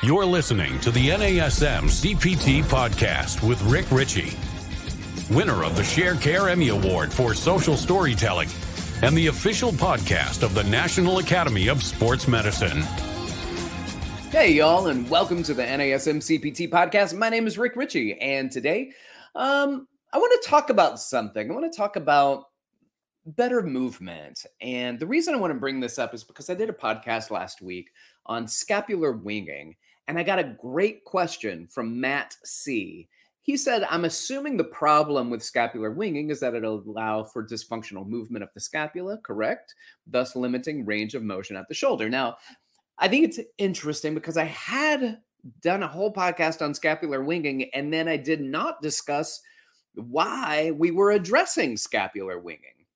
You're listening to the NASM CPT podcast with Rick Richey, winner of the Sharecare Emmy Award for Social Storytelling and the official podcast of the National Academy of Sports Medicine. Hey, y'all, and welcome to the NASM CPT podcast. My name is Rick Richey, and today um, I want to talk about something. I want to talk about better movement. And the reason I want to bring this up is because I did a podcast last week on scapular winging, and I got a great question from Matt C. He said, I'm assuming the problem with scapular winging is that it'll allow for dysfunctional movement of the scapula, correct? Thus limiting range of motion at the shoulder. Now, I think it's interesting because I had done a whole podcast on scapular winging and then I did not discuss why we were addressing scapular winging.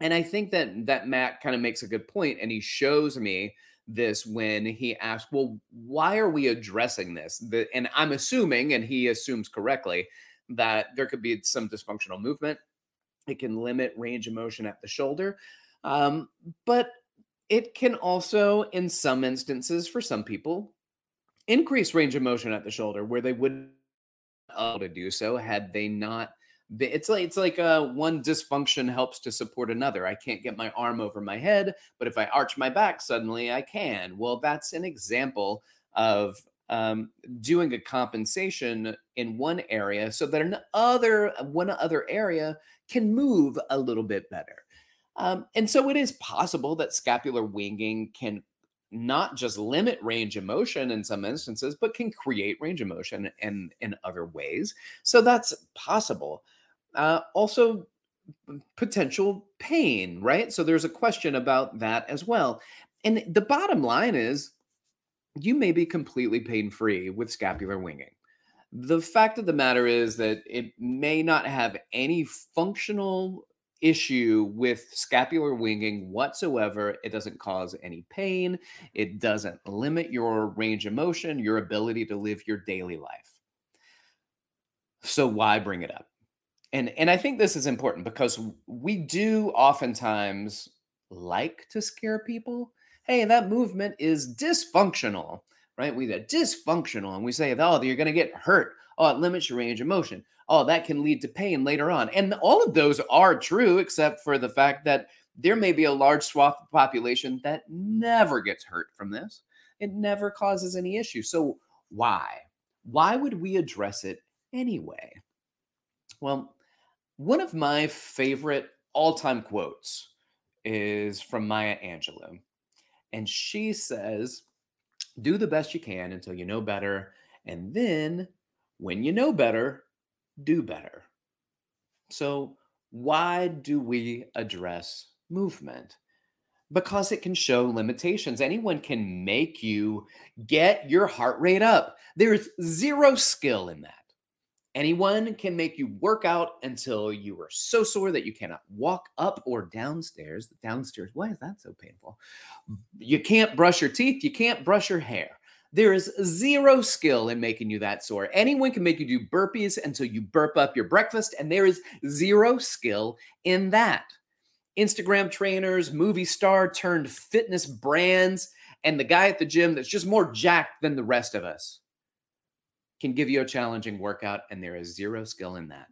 And I think that that Matt kind of makes a good point and he shows me this when he asked, Well, why are we addressing this? The, and I'm assuming, and he assumes correctly, that there could be some dysfunctional movement. It can limit range of motion at the shoulder. Um, but it can also, in some instances, for some people, increase range of motion at the shoulder where they wouldn't able to do so had they not it's like it's like uh, one dysfunction helps to support another. I can't get my arm over my head, but if I arch my back, suddenly I can. Well, that's an example of um, doing a compensation in one area so that another one other area can move a little bit better. Um, and so it is possible that scapular winging can not just limit range of motion in some instances, but can create range of motion in, in other ways. So that's possible. Uh, also, potential pain, right? So there's a question about that as well. And the bottom line is you may be completely pain free with scapular winging. The fact of the matter is that it may not have any functional issue with scapular winging whatsoever. It doesn't cause any pain, it doesn't limit your range of motion, your ability to live your daily life. So, why bring it up? And and I think this is important because we do oftentimes like to scare people. Hey, that movement is dysfunctional, right? We get dysfunctional, and we say, "Oh, you're going to get hurt. Oh, it limits your range of motion. Oh, that can lead to pain later on." And all of those are true, except for the fact that there may be a large swath of population that never gets hurt from this. It never causes any issue. So why? Why would we address it anyway? Well, one of my favorite all time quotes is from Maya Angelou. And she says, Do the best you can until you know better. And then when you know better, do better. So, why do we address movement? Because it can show limitations. Anyone can make you get your heart rate up. There's zero skill in that. Anyone can make you work out until you are so sore that you cannot walk up or downstairs. Downstairs, why is that so painful? You can't brush your teeth, you can't brush your hair. There is zero skill in making you that sore. Anyone can make you do burpees until you burp up your breakfast, and there is zero skill in that. Instagram trainers, movie star turned fitness brands, and the guy at the gym that's just more jacked than the rest of us can give you a challenging workout, and there is zero skill in that.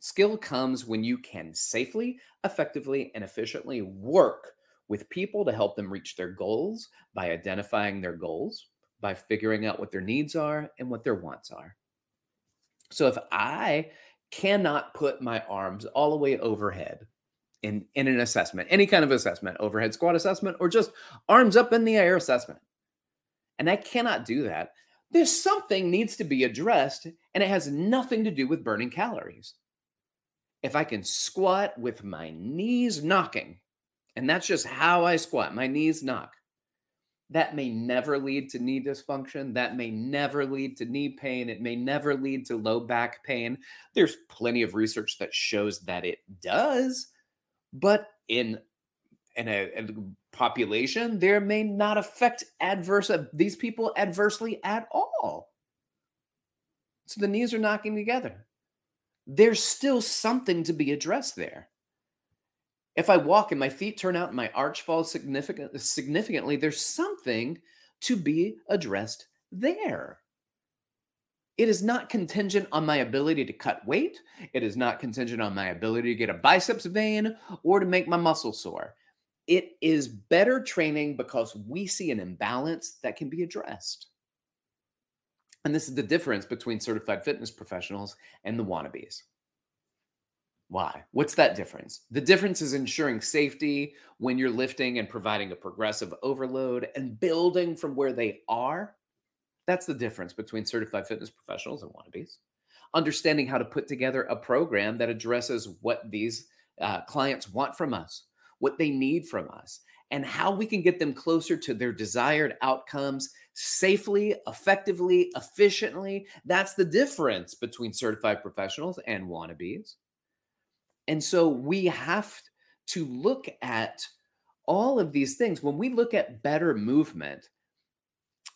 Skill comes when you can safely, effectively, and efficiently work with people to help them reach their goals by identifying their goals, by figuring out what their needs are and what their wants are. So if I cannot put my arms all the way overhead in, in an assessment, any kind of assessment, overhead squat assessment, or just arms up in the air assessment, and I cannot do that, there's something needs to be addressed and it has nothing to do with burning calories. If I can squat with my knees knocking, and that's just how I squat, my knees knock, that may never lead to knee dysfunction. That may never lead to knee pain. It may never lead to low back pain. There's plenty of research that shows that it does, but in in a, a population, there may not affect adverse uh, these people adversely at all. So the knees are knocking together. There's still something to be addressed there. If I walk and my feet turn out and my arch falls significant, significantly, there's something to be addressed there. It is not contingent on my ability to cut weight. It is not contingent on my ability to get a biceps vein or to make my muscle sore. It is better training because we see an imbalance that can be addressed. And this is the difference between certified fitness professionals and the wannabes. Why? What's that difference? The difference is ensuring safety when you're lifting and providing a progressive overload and building from where they are. That's the difference between certified fitness professionals and wannabes. Understanding how to put together a program that addresses what these uh, clients want from us, what they need from us, and how we can get them closer to their desired outcomes safely, effectively, efficiently. That's the difference between certified professionals and wannabes. And so we have to look at all of these things. When we look at better movement,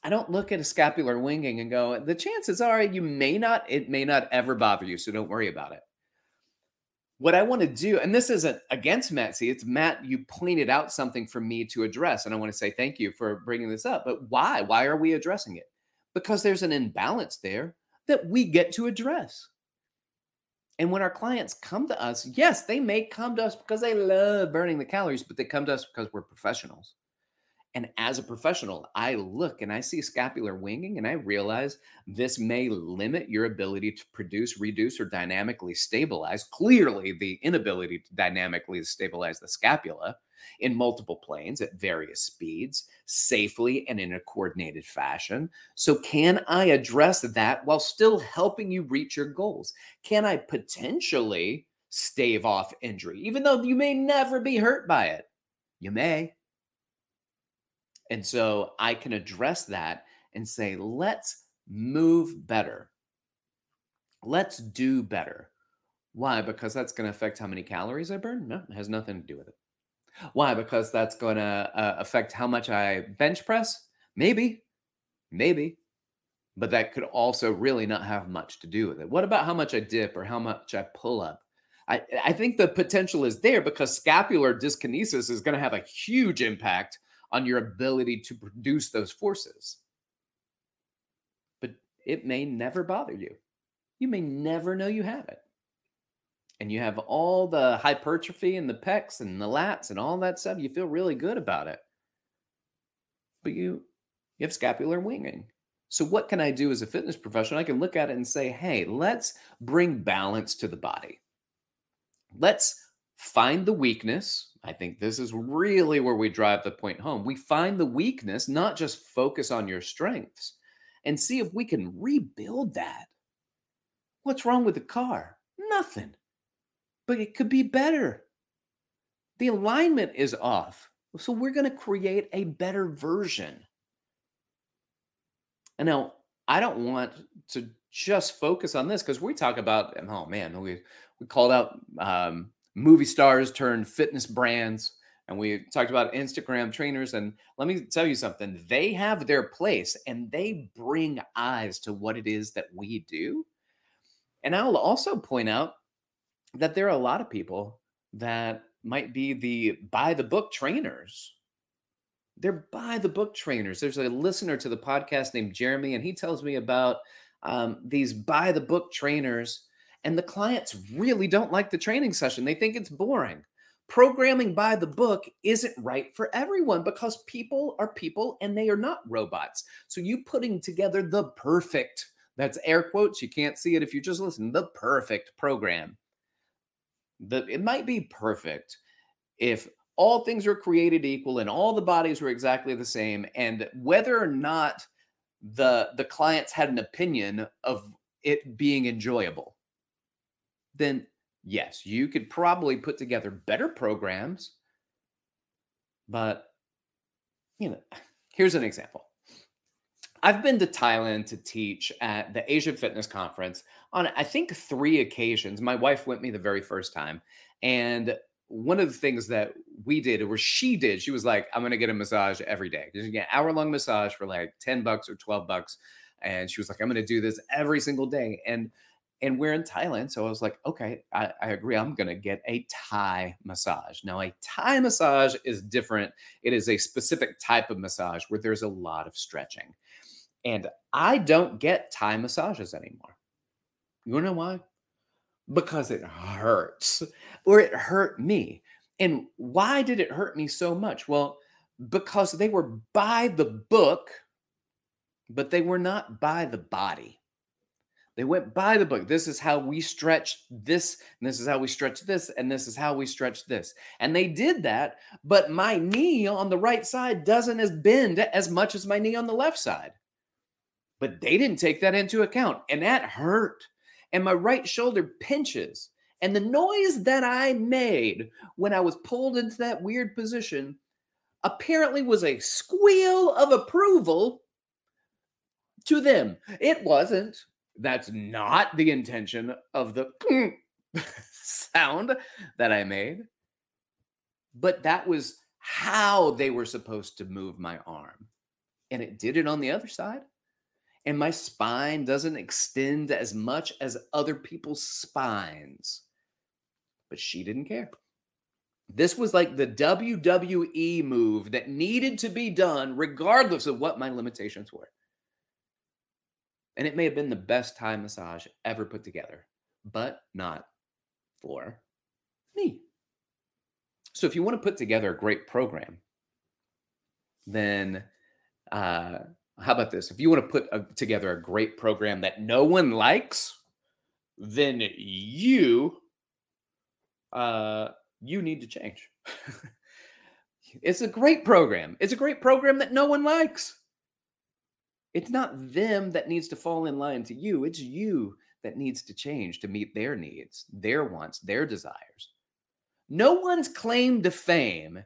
I don't look at a scapular winging and go, the chances are you may not, it may not ever bother you. So don't worry about it. What I want to do, and this isn't against Matt C, it's Matt, you pointed out something for me to address. And I want to say thank you for bringing this up. But why? Why are we addressing it? Because there's an imbalance there that we get to address. And when our clients come to us, yes, they may come to us because they love burning the calories, but they come to us because we're professionals. And as a professional, I look and I see scapular winging and I realize this may limit your ability to produce, reduce, or dynamically stabilize. Clearly, the inability to dynamically stabilize the scapula in multiple planes at various speeds, safely and in a coordinated fashion. So, can I address that while still helping you reach your goals? Can I potentially stave off injury, even though you may never be hurt by it? You may. And so I can address that and say, let's move better. Let's do better. Why? Because that's going to affect how many calories I burn? No, it has nothing to do with it. Why? Because that's going to uh, affect how much I bench press? Maybe, maybe. But that could also really not have much to do with it. What about how much I dip or how much I pull up? I, I think the potential is there because scapular dyskinesis is going to have a huge impact on your ability to produce those forces. But it may never bother you. You may never know you have it. And you have all the hypertrophy and the pecs and the lats and all that stuff. You feel really good about it. But you you have scapular winging. So what can I do as a fitness professional? I can look at it and say, "Hey, let's bring balance to the body. Let's find the weakness. I think this is really where we drive the point home. We find the weakness, not just focus on your strengths and see if we can rebuild that. What's wrong with the car? Nothing. But it could be better. The alignment is off. So we're going to create a better version. And now I don't want to just focus on this because we talk about, oh man, we, we called out um, movie stars turned fitness brands. And we talked about Instagram trainers. And let me tell you something they have their place and they bring eyes to what it is that we do. And I'll also point out that there are a lot of people that might be the by the book trainers. They're by the book trainers. There's a listener to the podcast named Jeremy, and he tells me about um, these by the book trainers and the clients really don't like the training session. They think it's boring. Programming by the book isn't right for everyone because people are people and they are not robots. So you putting together the perfect, that's air quotes, you can't see it if you just listen, the perfect program. The, it might be perfect if all things were created equal and all the bodies were exactly the same and whether or not the the clients had an opinion of it being enjoyable then yes, you could probably put together better programs. But, you know, here's an example. I've been to Thailand to teach at the Asia Fitness Conference on, I think, three occasions. My wife went me the very first time. And one of the things that we did, or she did, she was like, I'm going to get a massage every day. You get hour long massage for like 10 bucks or 12 bucks. And she was like, I'm going to do this every single day. And and we're in Thailand. So I was like, okay, I, I agree. I'm going to get a Thai massage. Now, a Thai massage is different. It is a specific type of massage where there's a lot of stretching. And I don't get Thai massages anymore. You know why? Because it hurts or it hurt me. And why did it hurt me so much? Well, because they were by the book, but they were not by the body. They went by the book. This is how we stretch this, and this is how we stretch this, and this is how we stretch this. And they did that, but my knee on the right side doesn't as bend as much as my knee on the left side. But they didn't take that into account, and that hurt. And my right shoulder pinches. And the noise that I made when I was pulled into that weird position apparently was a squeal of approval to them. It wasn't. That's not the intention of the sound that I made. But that was how they were supposed to move my arm. And it did it on the other side. And my spine doesn't extend as much as other people's spines. But she didn't care. This was like the WWE move that needed to be done, regardless of what my limitations were. And it may have been the best Thai massage ever put together, but not for me. So if you want to put together a great program, then uh, how about this? If you want to put a, together a great program that no one likes, then you uh, you need to change. it's a great program. It's a great program that no one likes. It's not them that needs to fall in line to you. It's you that needs to change to meet their needs, their wants, their desires. No one's claim to fame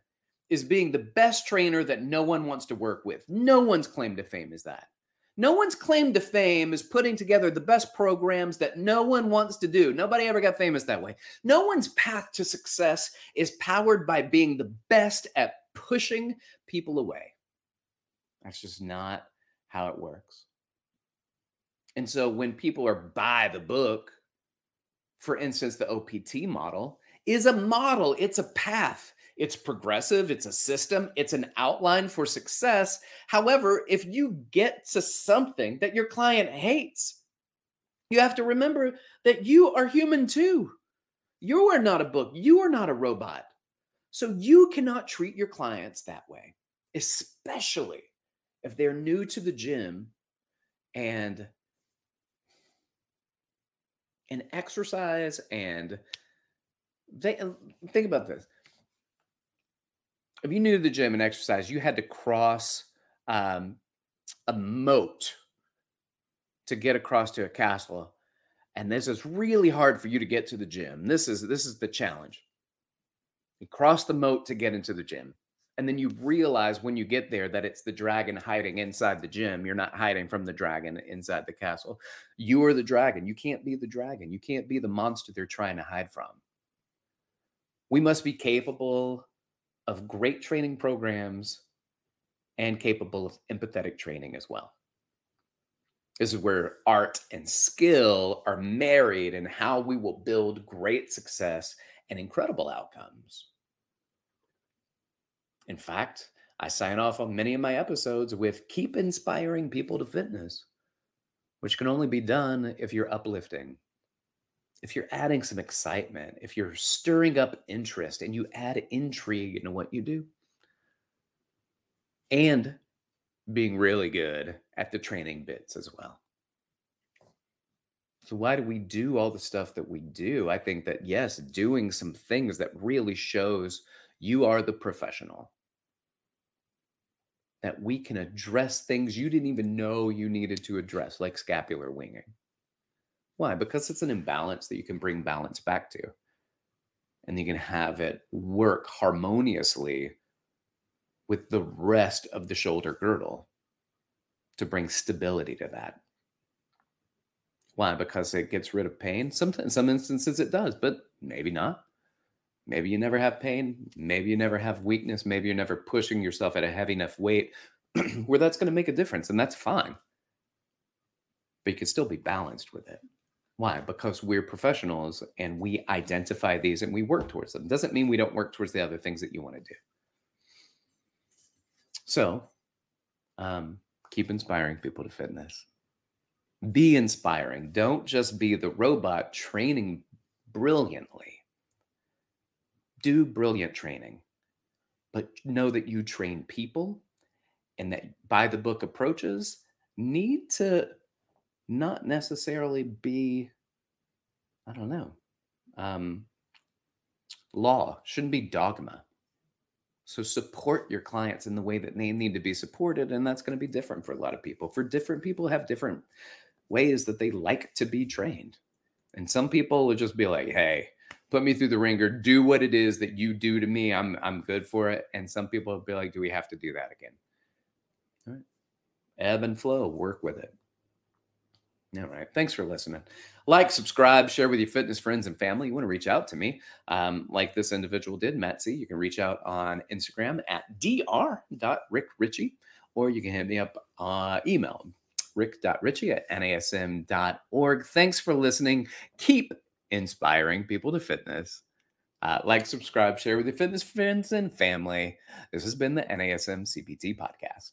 is being the best trainer that no one wants to work with. No one's claim to fame is that. No one's claim to fame is putting together the best programs that no one wants to do. Nobody ever got famous that way. No one's path to success is powered by being the best at pushing people away. That's just not how it works. And so when people are by the book, for instance, the OPT model is a model, it's a path. It's progressive, it's a system, it's an outline for success. However, if you get to something that your client hates, you have to remember that you are human too. You are not a book, you are not a robot. So you cannot treat your clients that way, especially if they're new to the gym and and exercise and they think about this if you knew the gym and exercise, you had to cross um, a moat to get across to a castle, and this is really hard for you to get to the gym. This is this is the challenge. You cross the moat to get into the gym, and then you realize when you get there that it's the dragon hiding inside the gym. You're not hiding from the dragon inside the castle. You are the dragon. You can't be the dragon. You can't be the monster they're trying to hide from. We must be capable of great training programs and capable of empathetic training as well. This is where art and skill are married and how we will build great success and incredible outcomes. In fact, I sign off on many of my episodes with keep inspiring people to fitness, which can only be done if you're uplifting if you're adding some excitement, if you're stirring up interest and you add intrigue into what you do, and being really good at the training bits as well. So, why do we do all the stuff that we do? I think that, yes, doing some things that really shows you are the professional, that we can address things you didn't even know you needed to address, like scapular winging why? Because it's an imbalance that you can bring balance back to. And you can have it work harmoniously with the rest of the shoulder girdle to bring stability to that. Why? Because it gets rid of pain. Sometimes, in some instances, it does, but maybe not. Maybe you never have pain. Maybe you never have weakness. Maybe you're never pushing yourself at a heavy enough weight where that's going to make a difference, and that's fine. But you can still be balanced with it. Why? Because we're professionals and we identify these and we work towards them. Doesn't mean we don't work towards the other things that you want to do. So, um, keep inspiring people to fitness. Be inspiring. Don't just be the robot training brilliantly. Do brilliant training, but know that you train people and that by the book approaches need to not necessarily be, I don't know, um, law, shouldn't be dogma. So support your clients in the way that they need to be supported. And that's going to be different for a lot of people. For different people have different ways that they like to be trained. And some people will just be like, hey, put me through the ringer, do what it is that you do to me. I'm I'm good for it. And some people will be like, do we have to do that again? All right. Ebb and flow, work with it. All right. Thanks for listening. Like, subscribe, share with your fitness friends and family. You want to reach out to me, um, like this individual did, Matt C. You can reach out on Instagram at dr.rickrichey, or you can hit me up uh, email rick.richey at nasm.org. Thanks for listening. Keep inspiring people to fitness. Uh, like, subscribe, share with your fitness friends and family. This has been the NASM CPT podcast.